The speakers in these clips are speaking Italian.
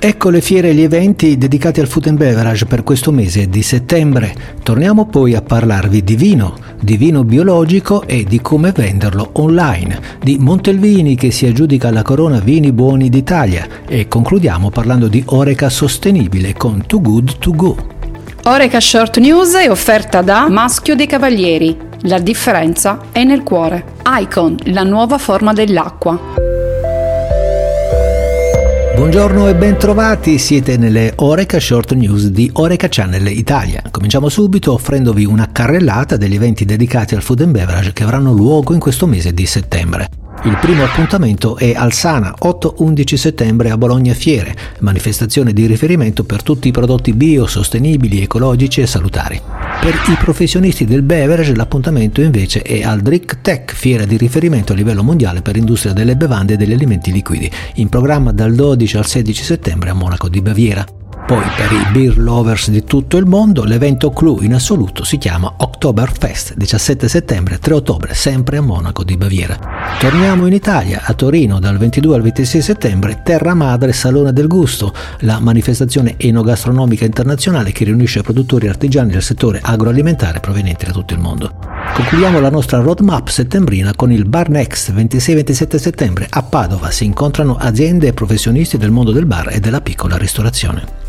Ecco le fiere e gli eventi dedicati al food and beverage per questo mese di settembre. Torniamo poi a parlarvi di vino, di vino biologico e di come venderlo online, di Montelvini che si aggiudica la corona Vini Buoni d'Italia e concludiamo parlando di Oreca Sostenibile con Too Good To Go. Oreca Short News è offerta da Maschio dei Cavalieri. La differenza è nel cuore. Icon, la nuova forma dell'acqua. Buongiorno e bentrovati, siete nelle Oreca Short News di Oreca Channel Italia. Cominciamo subito offrendovi una carrellata degli eventi dedicati al food and beverage che avranno luogo in questo mese di settembre. Il primo appuntamento è al Sana, 8-11 settembre a Bologna Fiere, manifestazione di riferimento per tutti i prodotti bio, sostenibili, ecologici e salutari. Per i professionisti del beverage l'appuntamento invece è al Drink Tech, fiera di riferimento a livello mondiale per l'industria delle bevande e degli alimenti liquidi, in programma dal 12 al 16 settembre a Monaco di Baviera. Poi per i beer lovers di tutto il mondo l'evento clou in assoluto si chiama Oktoberfest, 17 settembre 3 ottobre, sempre a Monaco di Baviera. Torniamo in Italia, a Torino dal 22 al 26 settembre, Terra Madre Salone del Gusto, la manifestazione enogastronomica internazionale che riunisce produttori artigiani del settore agroalimentare provenienti da tutto il mondo. Concludiamo la nostra roadmap settembrina con il Bar Next 26-27 settembre a Padova si incontrano aziende e professionisti del mondo del bar e della piccola ristorazione.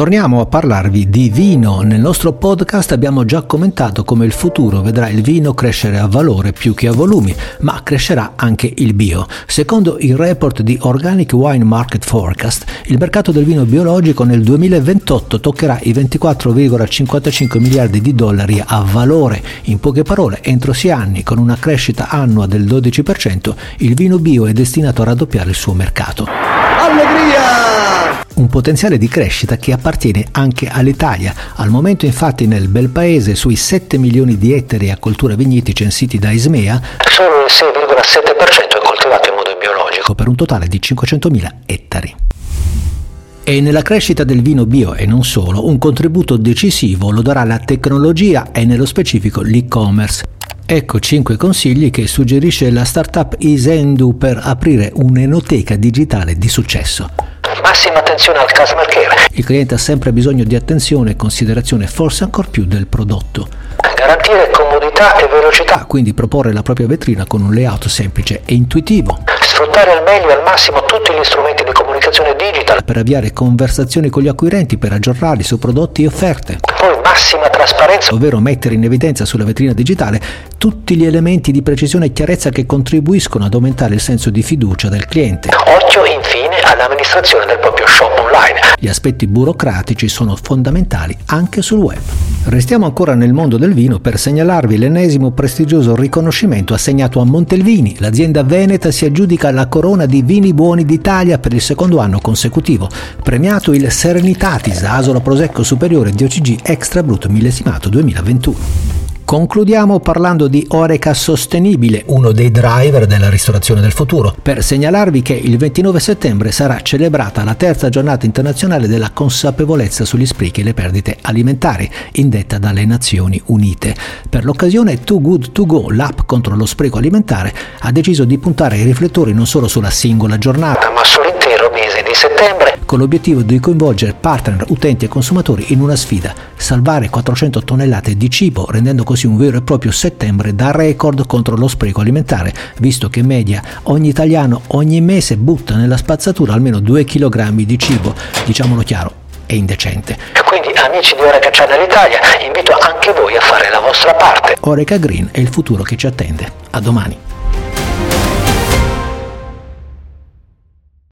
Torniamo a parlarvi di vino. Nel nostro podcast abbiamo già commentato come il futuro vedrà il vino crescere a valore più che a volumi, ma crescerà anche il bio. Secondo il report di Organic Wine Market Forecast, il mercato del vino biologico nel 2028 toccherà i 24,55 miliardi di dollari a valore. In poche parole, entro sei anni, con una crescita annua del 12%, il vino bio è destinato a raddoppiare il suo mercato. Allegria! Un potenziale di crescita che appartiene anche all'Italia. Al momento infatti nel bel paese sui 7 milioni di ettari a coltura vigneti censiti da Ismea, solo il 6,7% è coltivato in modo biologico per un totale di 500.000 ettari. E nella crescita del vino bio e non solo, un contributo decisivo lo darà la tecnologia e nello specifico l'e-commerce. Ecco 5 consigli che suggerisce la startup Isendu per aprire un'enoteca digitale di successo. Massima attenzione al customer care. Il cliente ha sempre bisogno di attenzione e considerazione, forse ancora più del prodotto. Garantire comodità e velocità. Quindi proporre la propria vetrina con un layout semplice e intuitivo. Sfruttare al meglio e al massimo tutti gli strumenti di comunicazione digital. Per avviare conversazioni con gli acquirenti, per aggiornarli su prodotti e offerte. Poi massima trasparenza. Ovvero mettere in evidenza sulla vetrina digitale tutti gli elementi di precisione e chiarezza che contribuiscono ad aumentare il senso di fiducia del cliente. Occhio infine all'amministrazione del proprio shop online. Gli aspetti burocratici sono fondamentali anche sul web. Restiamo ancora nel mondo del vino per segnalarvi l'ennesimo prestigioso riconoscimento assegnato a Montelvini. L'azienda veneta si aggiudica la corona di vini buoni d'Italia per il secondo anno consecutivo, premiato il Serenitatis Asola Prosecco Superiore di OCG Extra Brut millesimato 2021. Concludiamo parlando di Oreca Sostenibile, uno dei driver della ristorazione del futuro, per segnalarvi che il 29 settembre sarà celebrata la terza giornata internazionale della consapevolezza sugli sprechi e le perdite alimentari, indetta dalle Nazioni Unite. Per l'occasione Too Good To Go, l'app contro lo spreco alimentare, ha deciso di puntare i riflettori non solo sulla singola giornata, ma sull'intero di settembre, con l'obiettivo di coinvolgere partner, utenti e consumatori in una sfida, salvare 400 tonnellate di cibo, rendendo così un vero e proprio settembre da record contro lo spreco alimentare, visto che in media ogni italiano ogni mese butta nella spazzatura almeno 2 kg di cibo, diciamolo chiaro, è indecente. Quindi amici di Oreca Channel Italia, invito anche voi a fare la vostra parte. Oreca Green è il futuro che ci attende. A domani.